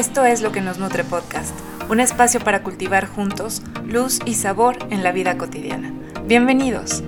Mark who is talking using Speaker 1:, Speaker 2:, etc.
Speaker 1: Esto es lo que nos nutre podcast, un espacio para cultivar juntos luz y sabor en la vida cotidiana. Bienvenidos.